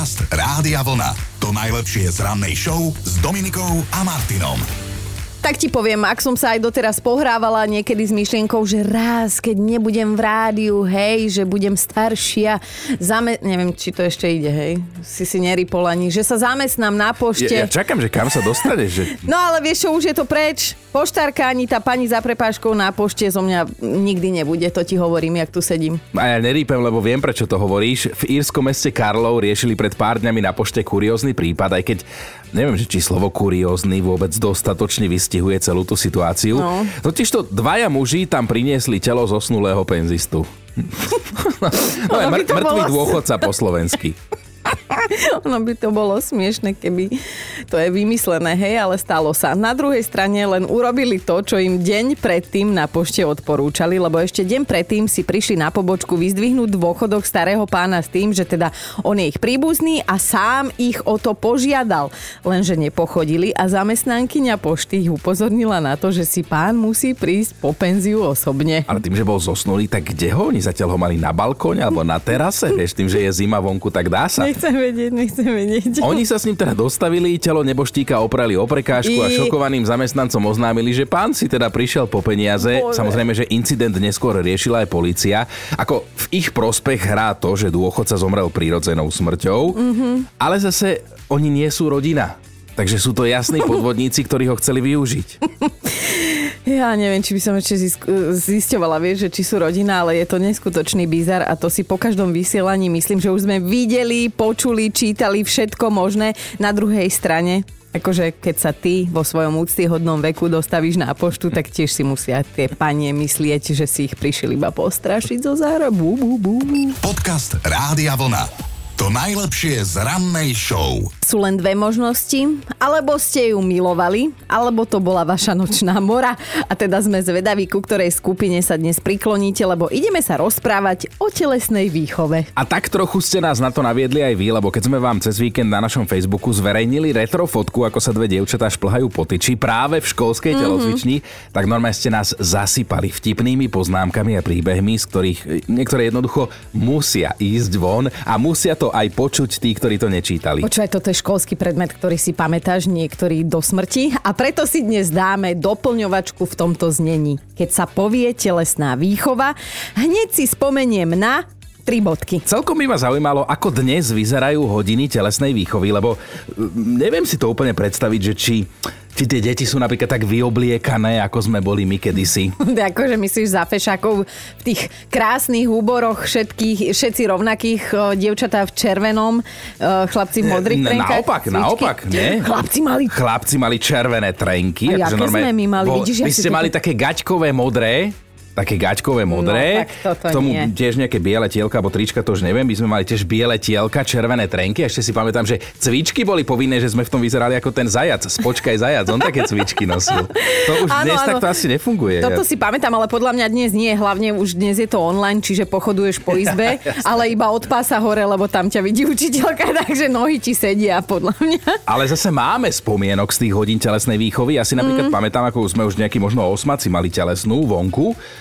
Podcast Rádia Vlna. To najlepšie z rannej show s Dominikou a Martinom. Tak ti poviem, ak som sa aj doteraz pohrávala niekedy s myšlienkou, že raz, keď nebudem v rádiu, hej, že budem staršia, zame... neviem, či to ešte ide, hej, si si neripol ani, že sa zamestnám na pošte. Ja, ja čakám, že kam sa dostaneš, že... No ale vieš čo, už je to preč. Poštárka ani tá pani za prepáškou na pošte zo mňa nikdy nebude, to ti hovorím, jak tu sedím. A ja nerýpem, lebo viem, prečo to hovoríš. V írskom meste Karlov riešili pred pár dňami na pošte kuriózny prípad, aj keď neviem, či slovo kuriózny vôbec dostatočne vystihuje celú tú situáciu. No. Totižto dvaja muži tam priniesli telo zosnulého penzistu. no, by mŕ- mŕtvý dôchodca po slovensky. Ono by to bolo smiešne, keby to je vymyslené, hej, ale stalo sa. Na druhej strane len urobili to, čo im deň predtým na pošte odporúčali, lebo ešte deň predtým si prišli na pobočku vyzdvihnúť dôchodok starého pána s tým, že teda on je ich príbuzný a sám ich o to požiadal. Lenže nepochodili a zamestnankyňa pošty ich upozornila na to, že si pán musí prísť po penziu osobne. Ale tým, že bol zosnulý, tak kde ho? Oni zatiaľ ho mali na balkóne alebo na terase? Vieš, tým, že je zima vonku, tak dá sa. Nechcem vedieť, nechcem vedieť. Oni sa s ním teda dostavili, telo neboštíka oprali o prekážku a I- šokovaným zamestnancom oznámili, že pán si teda prišiel po peniaze. Bože. Samozrejme, že incident neskôr riešila aj policia. Ako v ich prospech hrá to, že dôchodca zomrel prírodzenou smrťou, Mhm. ale zase oni nie sú rodina. Takže sú to jasní podvodníci, ktorí ho chceli využiť. Ja neviem, či by som ešte zisťovala, vieš, že či sú rodina, ale je to neskutočný bizar a to si po každom vysielaní myslím, že už sme videli, počuli, čítali všetko možné. Na druhej strane, akože keď sa ty vo svojom úctyhodnom veku dostavíš na poštu, tak tiež si musia tie panie myslieť, že si ich prišli iba postrašiť zo bú. Podcast Rádia Vlna. To najlepšie z rannej show. Sú len dve možnosti, alebo ste ju milovali, alebo to bola vaša nočná mora. A teda sme zvedaví, ku ktorej skupine sa dnes prikloníte, lebo ideme sa rozprávať o telesnej výchove. A tak trochu ste nás na to naviedli aj vy, lebo keď sme vám cez víkend na našom Facebooku zverejnili retro fotku, ako sa dve dievčatá šplhajú po tyči práve v školskej telocvični, tak normálne ste nás zasypali vtipnými poznámkami a príbehmi, z ktorých niektoré jednoducho musia ísť von a musia to aj počuť tí, ktorí to nečítali. Počúvaj, toto je školský predmet, ktorý si pamätáš niektorý do smrti a preto si dnes dáme doplňovačku v tomto znení. Keď sa povie telesná výchova, hneď si spomeniem na tri bodky. Celkom by ma zaujímalo, ako dnes vyzerajú hodiny telesnej výchovy, lebo mm, neviem si to úplne predstaviť, že či, či tie deti sú napríklad tak vyobliekané, ako sme boli my kedysi. akože myslíš za fešákov v tých krásnych úboroch všetkých, všetci rovnakých o, dievčatá v červenom, o, chlapci v modrých trenkách. naopak, cvičky. naopak, nie? Chlapci mali Chlapci mali červené trenky. A akože jaké sme my mali? Vidíš, ja vy ste to- mali také gaťkové modré, také gaťkové modré. toto K tomu nie. tiež nejaké biele tielka alebo trička, to už neviem. My sme mali tiež biele tielka, červené trenky. Ešte si pamätám, že cvičky boli povinné, že sme v tom vyzerali ako ten zajac. Spočkaj zajac, on také cvičky nosil. To už Áno, dnes áno. takto asi nefunguje. Toto si pamätám, ale podľa mňa dnes nie. Hlavne už dnes je to online, čiže pochoduješ po izbe, ale iba od pása hore, lebo tam ťa vidí učiteľka, takže nohy ti sedia, podľa mňa. Ale zase máme spomienok z tých hodín telesnej výchovy. Ja si napríklad mm. pamätám, ako sme už nejakí možno osmaci mali telesnú vonku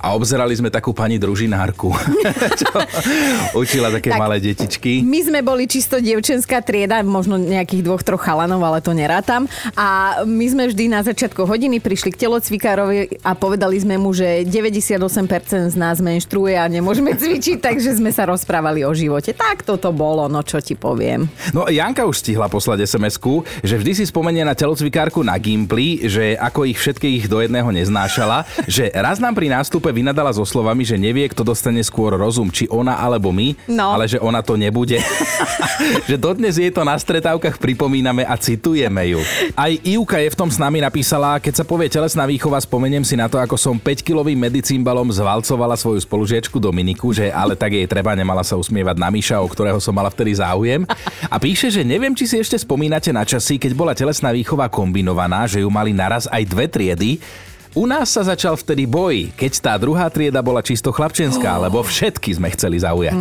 a obzerali sme takú pani družinárku, čo učila také Tak. malé detičky. My sme boli čisto dievčenská trieda, možno nejakých dvoch, troch chalanov, ale to nerátam. A my sme vždy na začiatku hodiny prišli k telocvikárovi a povedali sme mu, že 98% z nás menštruuje a nemôžeme cvičiť, takže sme sa rozprávali o živote. Tak toto bolo, no čo ti poviem. No Janka už stihla poslať sms že vždy si spomenie na telocvikárku na Gimply, že ako ich všetkých do jedného neznášala, že raz nám pri nástupe vynadala so slovami, že nevie, kto dostane skôr rozum, či ona alebo my, No. ale že ona to nebude. že dodnes jej to na stretávkach pripomíname a citujeme ju. Aj Ivka je v tom s nami napísala, keď sa povie telesná výchova, spomeniem si na to, ako som 5-kilovým medicímbalom zvalcovala svoju spolužiečku Dominiku, že ale tak jej treba, nemala sa usmievať na Miša, o ktorého som mala vtedy záujem. A píše, že neviem, či si ešte spomínate na časy, keď bola telesná výchova kombinovaná, že ju mali naraz aj dve triedy. U nás sa začal vtedy boj, keď tá druhá trieda bola čisto chlapčenská, lebo všetky sme chceli zaujať.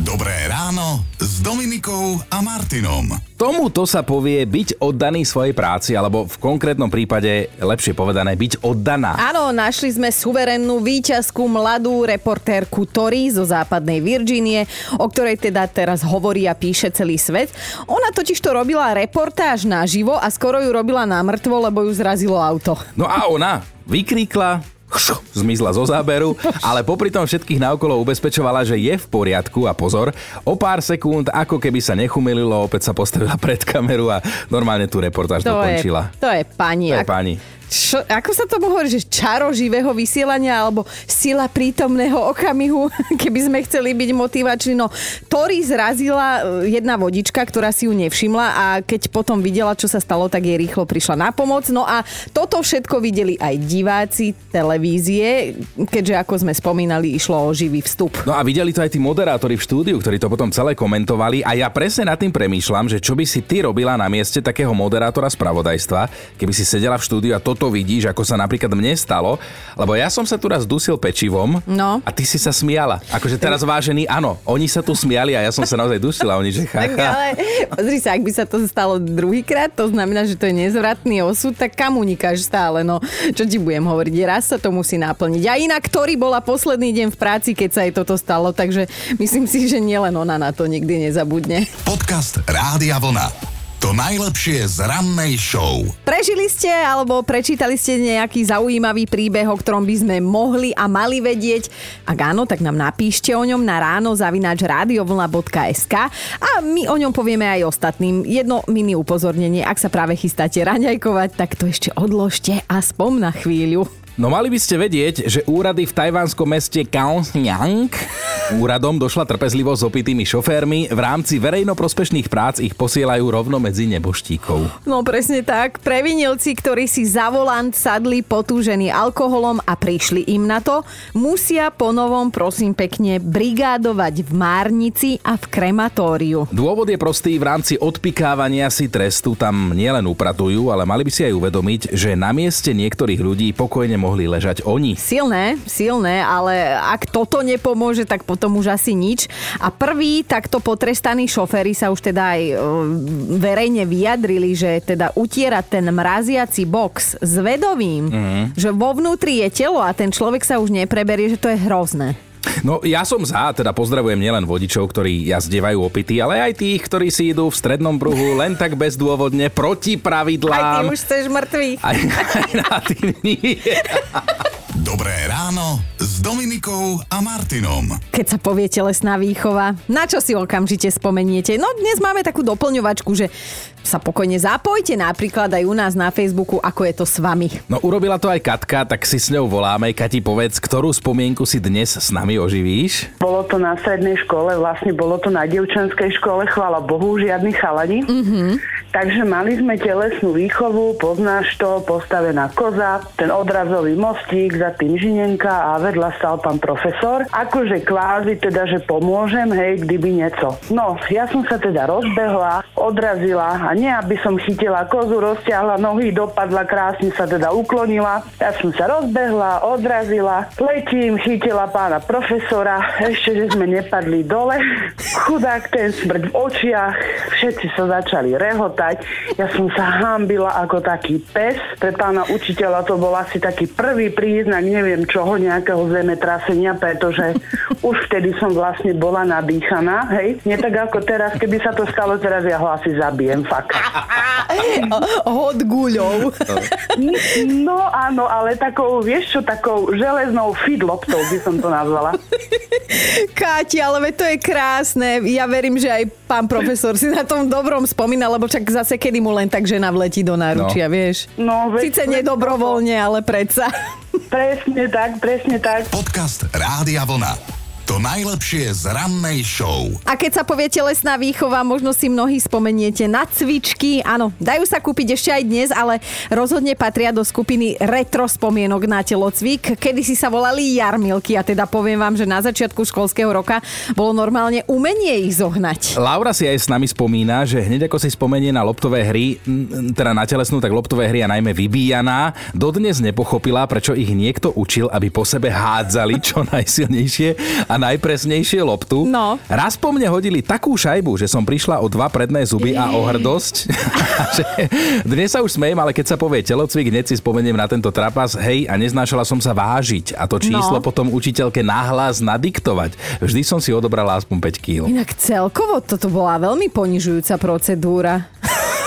Dobré ráno s Dominikou a Martinom. Tomuto sa povie byť oddaný svojej práci, alebo v konkrétnom prípade, lepšie povedané, byť oddaná. Áno, našli sme suverennú výťazku mladú reportérku Tori zo západnej Virginie, o ktorej teda teraz hovorí a píše celý svet. Ona totiž to robila reportáž naživo a skoro ju robila na mŕtvo, lebo ju zrazilo auto. No a ona vykríkla, zmizla zo záberu, ale popri tom všetkých naokolo ubezpečovala, že je v poriadku a pozor, o pár sekúnd, ako keby sa nechumililo, opäť sa postavila pred kameru a normálne tú reportáž To je, dokončila. to je pani. To je pani. Čo, ako sa to hovorí, že čaro živého vysielania alebo sila prítomného okamihu, keby sme chceli byť motivační. No, Tori zrazila e, jedna vodička, ktorá si ju nevšimla a keď potom videla, čo sa stalo, tak jej rýchlo prišla na pomoc. No a toto všetko videli aj diváci televízie, keďže ako sme spomínali, išlo o živý vstup. No a videli to aj tí moderátori v štúdiu, ktorí to potom celé komentovali a ja presne nad tým premýšľam, že čo by si ty robila na mieste takého moderátora spravodajstva, keby si sedela v štúdiu a toto vidíš, ako sa napríklad mne stalo, lebo ja som sa tu raz dusil pečivom No. a ty si sa smiala. Akože teraz vážený, áno, oni sa tu smiali a ja som sa naozaj dusil a oni, že Tak chacha. ale pozri sa, ak by sa to stalo druhýkrát, to znamená, že to je nezvratný osud, tak kam unikáš stále? No, čo ti budem hovoriť? Raz sa to musí naplniť. A inak, ktorý bola posledný deň v práci, keď sa jej toto stalo, takže myslím si, že nielen ona na to nikdy nezabudne. Podcast Rádia Vlna. To najlepšie z rannej show. Prežili ste alebo prečítali ste nejaký zaujímavý príbeh, o ktorom by sme mohli a mali vedieť? Ak áno, tak nám napíšte o ňom na ráno zavináč radiovlna.sk a my o ňom povieme aj ostatným. Jedno mini upozornenie, ak sa práve chystáte raňajkovať, tak to ešte odložte aspoň na chvíľu. No mali by ste vedieť, že úrady v tajvanskom meste Kaohsiung úradom došla trpezlivosť s opitými šoférmi. V rámci verejnoprospešných prác ich posielajú rovno medzi neboštíkov. No presne tak. Previnilci, ktorí si za volant sadli potúžení alkoholom a prišli im na to, musia ponovom, prosím pekne, brigádovať v Márnici a v krematóriu. Dôvod je prostý, v rámci odpikávania si trestu tam nielen upratujú, ale mali by si aj uvedomiť, že na mieste niektorých ľudí pokojne mohli ležať oni. Silné, silné, ale ak toto nepomôže, tak potom už asi nič. A prví takto potrestaní šoféry sa už teda aj e, verejne vyjadrili, že teda utierať ten mraziaci box s vedovým, mm. že vo vnútri je telo a ten človek sa už nepreberie, že to je hrozné. No ja som za, teda pozdravujem nielen vodičov, ktorí jazdievajú opity, ale aj tých, ktorí si idú v strednom pruhu len tak bezdôvodne proti Aj ty pravidlám. už chceš mŕtvý. Aj, aj na tým nie. Ráno s Dominikou a Martinom. Keď sa povie telesná výchova, na čo si okamžite spomeniete? No dnes máme takú doplňovačku, že sa pokojne zapojte napríklad aj u nás na Facebooku, ako je to s vami. No urobila to aj Katka, tak si s ňou voláme. Kati, povedz, ktorú spomienku si dnes s nami oživíš? Bolo to na strednej škole, vlastne bolo to na dievčenskej škole, chvála Bohu, žiadny chalani. Mm-hmm. Takže mali sme telesnú výchovu, poznáš to, postavená koza, ten odrazový mostík, za tým žinenka a vedľa stal pán profesor. Akože kvázi teda, že pomôžem, hej, kdyby nieco. No, ja som sa teda rozbehla, odrazila a nie, aby som chytila kozu, rozťahla nohy, dopadla, krásne sa teda uklonila. Ja som sa rozbehla, odrazila, letím, chytila pána profesora, ešte, že sme nepadli dole. Chudák ten smrť v očiach, všetci sa začali rehotať. Ja som sa hambila ako taký pes. Pre pána učiteľa to bol asi taký prvý príznak, neviem čoho, nejakého zemetrasenia, pretože už vtedy som vlastne bola nadýchaná, hej. Nie tak ako teraz, keby sa to stalo teraz, ja ho asi zabijem, fakt. Hod guľou. No áno, ale takou, vieš čo, takou železnou fidloptou by som to nazvala. Káti, ale to je krásne. Ja verím, že aj pán profesor si na tom dobrom spomína, lebo čak zase kedy mu len tak žena vletí do náručia, no. vieš. No, veď- Sice nedobrovoľne, ale predsa. Presne tak, presne tak. Podcast Rádia Vlna. To najlepšie z rannej show. A keď sa povie telesná výchova, možno si mnohí spomeniete na cvičky. Áno, dajú sa kúpiť ešte aj dnes, ale rozhodne patria do skupiny retro spomienok na telocvik. Kedy si sa volali jarmilky a teda poviem vám, že na začiatku školského roka bolo normálne umenie ich zohnať. Laura si aj s nami spomína, že hneď ako si spomenie na loptové hry, teda na telesnú, tak loptové hry a najmä vybíjaná, dodnes nepochopila, prečo ich niekto učil, aby po sebe hádzali čo najsilnejšie a najpresnejšie loptu. No. Raz po mne hodili takú šajbu, že som prišla o dva predné zuby a o hrdosť. dnes sa už smejem, ale keď sa povie telocvik, hneď si spomeniem na tento trapas, hej, a neznášala som sa vážiť a to číslo No. potom učiteľke nahlas nadiktovať. Vždy som si odobrala aspoň 5 kg. Inak celkovo toto bola veľmi ponižujúca procedúra.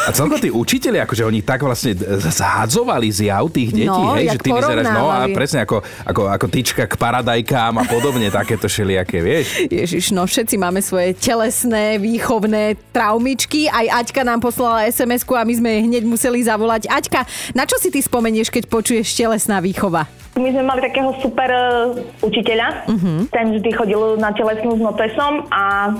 A celko tí učiteľi, akože oni tak vlastne zhádzovali zjav tých detí, No, hej, že ty vyzeráš, no a presne ako, ako, ako tyčka k paradajkám a podobne, takéto šeliaké, vieš. Ježiš, no všetci máme svoje telesné, výchovné traumičky. Aj Aťka nám poslala sms a my sme jej hneď museli zavolať. Aťka, na čo si ty spomenieš, keď počuješ telesná výchova? My sme mali takého super e, učiteľa. Ten vždy chodil na telesnú s notesom a e,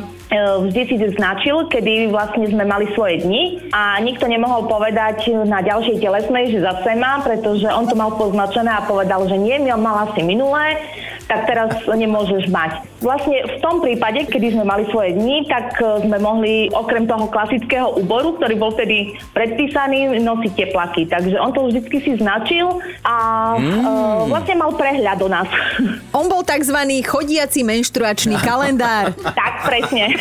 vždy si značil, kedy vlastne sme mali svoje dni. A nikto nemohol povedať na ďalšej telesnej, že zase má, pretože on to mal poznačené a povedal, že nie, my mal asi minulé, tak teraz nemôžeš mať. Vlastne v tom prípade, kedy sme mali svoje dni, tak e, sme mohli okrem toho klasického úboru, ktorý bol vtedy predpísaný, nosiť teplaky. Takže on to vždycky si značil a mm. vlastne mal prehľad o nás. On bol tzv. chodiaci menštruačný kalendár. tak, presne.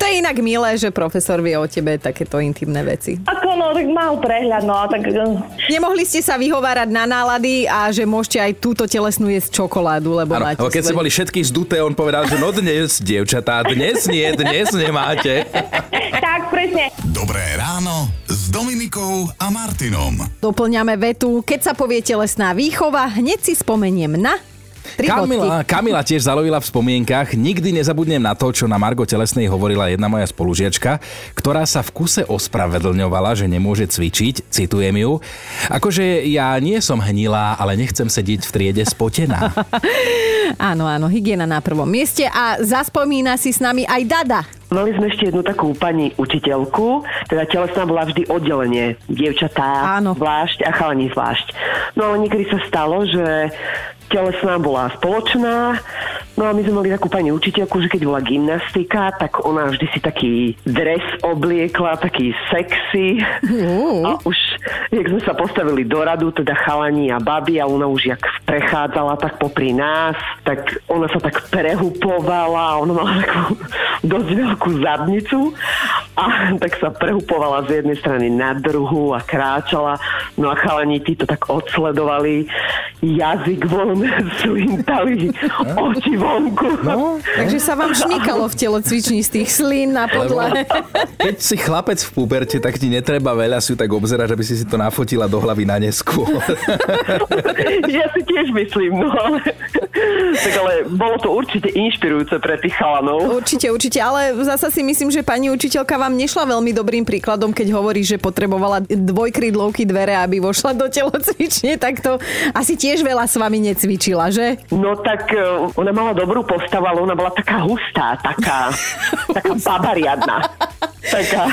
To je inak milé, že profesor vie o tebe takéto intimné veci. Ako no, tak mal prehľad, no tak... eh, Nemohli ste sa vyhovárať na nálady a že môžete aj túto telesnú jesť čokoládu, lebo Áno, máte lebo keď ste boli všetky zduté, on povedal, že no dnes, dievčatá, dnes nie, dnes nemáte. tak, presne. Dobré ráno s Dominikou a Martinom. Doplňame vetu. Keď sa povie telesná výchova, hneď si spomeniem na... Tri Kamila, bodky. Kamila tiež zalovila v spomienkach. Nikdy nezabudnem na to, čo na Margo Telesnej hovorila jedna moja spolužiačka, ktorá sa v kuse ospravedlňovala, že nemôže cvičiť. Citujem ju. Akože ja nie som hnilá, ale nechcem sedieť v triede spotená. Áno, áno, hygiena na prvom mieste a zaspomína si s nami aj Dada. Mali sme ešte jednu takú pani učiteľku, teda telesná bola vždy oddelenie. Dievčatá Áno. zvlášť a chalani zvlášť. No ale niekedy sa stalo, že telesná bola spoločná, no a my sme mali takú pani učiteľku, že keď bola gymnastika, tak ona vždy si taký dres obliekla, taký sexy. A už, jak sme sa postavili do radu, teda chalani a babi, a ona už jak prechádzala tak popri nás, tak ona sa tak prehupovala, ona mala takú dosť veľkú zadnicu a tak sa prehupovala z jednej strany na druhu a kráčala. No a chalani tí to tak odsledovali, jazyk von, slintali, oči vonku. No, Takže sa vám šmykalo v telocvični z tých slín na podlahe. keď si chlapec v puberte, tak ti netreba veľa si ju tak obzerať, aby si si to nafotila do hlavy na neskôr. ja si tiež myslím, no ale, tak ale bolo to určite inšpirujúce pre tých chalanov. Určite, určite, ale zasa si myslím, že pani učiteľka vám nešla veľmi dobrým príkladom, keď hovorí, že potrebovala dvojkrydlovky dvere, aby vošla do telocvične, tak to asi tiež veľa s vami necvičila, že? No tak e, ona mala dobrú postavu, ale ona bola taká hustá, taká, taká babariadná. Taká.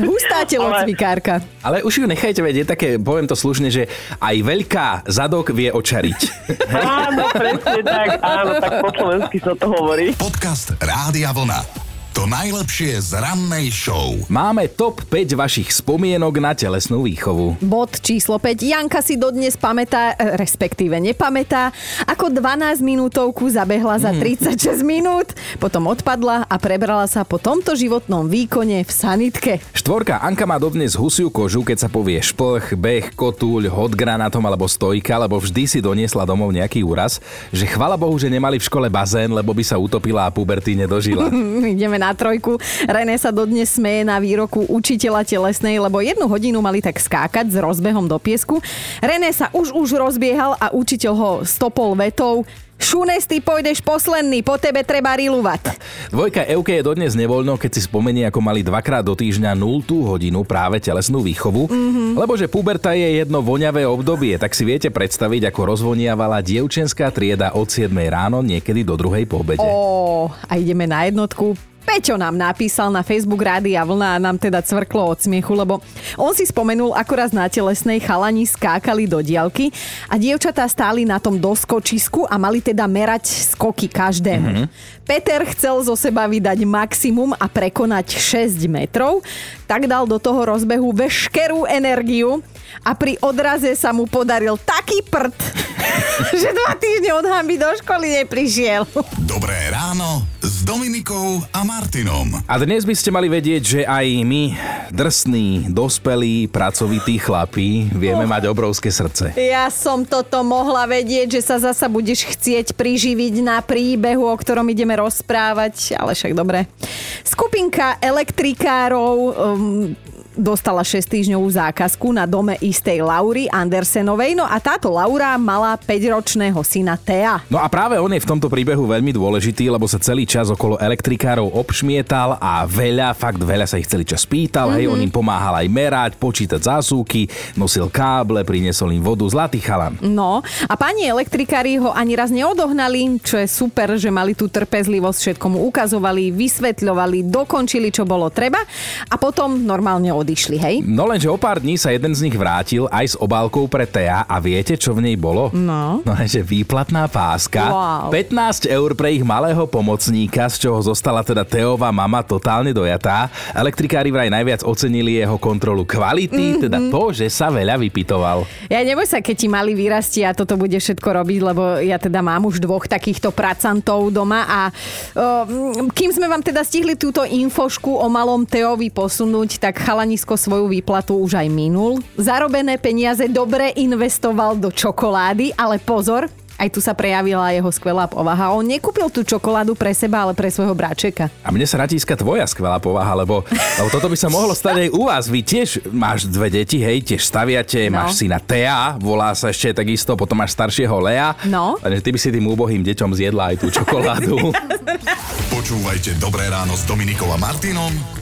Hustá telocvikárka. Ale už ju nechajte vedieť, také, poviem to slušne, že aj veľká zadok vie očariť. Áno, presne tak, áno, tak po slovensky sa to hovorí. Podcast Rádia Vlna. To najlepšie z rannej show. Máme top 5 vašich spomienok na telesnú výchovu. Bod číslo 5. Janka si dodnes pamätá, e, respektíve nepamätá, ako 12 minútovku zabehla za 36 minút, potom odpadla a prebrala sa po tomto životnom výkone v sanitke. Štvorka Anka má dodnes husiu kožu, keď sa povie šplch, beh, kotúľ, hod granátom alebo stojka, lebo vždy si doniesla domov nejaký úraz, že chvala Bohu, že nemali v škole bazén, lebo by sa utopila a puberty nedožila. Ideme na trojku. René sa dodnes smeje na výroku učiteľa telesnej, lebo jednu hodinu mali tak skákať s rozbehom do piesku. René sa už už rozbiehal a učiteľ ho stopol vetou Šunes, ty pôjdeš posledný, po tebe treba riluvať. Dvojka Euke je dodnes nevoľno, keď si spomenie, ako mali dvakrát do týždňa 0 hodinu práve telesnú výchovu, mm-hmm. lebo že puberta je jedno voňavé obdobie, tak si viete predstaviť, ako rozvoniavala dievčenská trieda od 7 ráno niekedy do druhej po obede. Ó, a ideme na jednotku. Peťo nám napísal na Facebook Rádia Vlna a nám teda cvrklo od smiechu, lebo on si spomenul, ako raz na telesnej chalani skákali do diaľky a dievčatá stáli na tom doskočisku a mali teda merať skoky každému. Mm-hmm. Peter chcel zo seba vydať maximum a prekonať 6 metrov, tak dal do toho rozbehu veškerú energiu a pri odraze sa mu podaril taký prd, že dva týždne od hamby do školy neprišiel. Dobré ráno s Dominikou a Martinom. A dnes by ste mali vedieť, že aj my, drsní, dospelí, pracovití chlapí, vieme mať obrovské srdce. Ja som toto mohla vedieť, že sa zasa budeš chcieť priživiť na príbehu, o ktorom ideme rozprávať, ale však dobre. Skupinka elektrikárov um, dostala 6 týždňovú zákazku na dome istej Laury Andersenovej, no a táto Laura mala 5-ročného syna Tea. No a práve on je v tomto príbehu veľmi dôležitý, lebo sa celý čas okolo elektrikárov obšmietal a veľa, fakt veľa sa ich celý čas pýtal, mm-hmm. hej, on im pomáhal aj merať, počítať zásuvky, nosil káble, priniesol im vodu, zlatý chalan. No a pani elektrikári ho ani raz neodohnali, čo je super, že mali tú trpezlivosť, všetko mu ukazovali, vysvetľovali, dokončili, čo bolo treba a potom normálne odišli, hej? No lenže o pár dní sa jeden z nich vrátil aj s obálkou pre Tea a viete, čo v nej bolo? No. No lenže výplatná páska. Wow. 15 eur pre ich malého pomocníka, z čoho zostala teda Teová mama totálne dojatá. Elektrikári vraj najviac ocenili jeho kontrolu kvality, mm-hmm. teda to, že sa veľa vypitoval. Ja neboj sa, keď ti mali vyrastie a toto bude všetko robiť, lebo ja teda mám už dvoch takýchto pracantov doma a o, kým sme vám teda stihli túto infošku o malom Teovi posunúť, tak chalanisko svoju výplatu už aj minul. Zarobené peniaze dobre investoval do čokolády, ale pozor, aj tu sa prejavila jeho skvelá povaha. On nekúpil tú čokoládu pre seba, ale pre svojho bráčeka. A mne sa natíska tvoja skvelá povaha, lebo, lebo toto by sa mohlo stať aj u vás. Vy tiež máš dve deti, hej, tiež staviate, No. máš syna Tea, volá sa ešte takisto, potom máš staršieho Lea. No. Takže ty by si tým úbohým deťom zjedla aj tú čokoládu. Počúvajte Dobré ráno s Dominikou a Martinom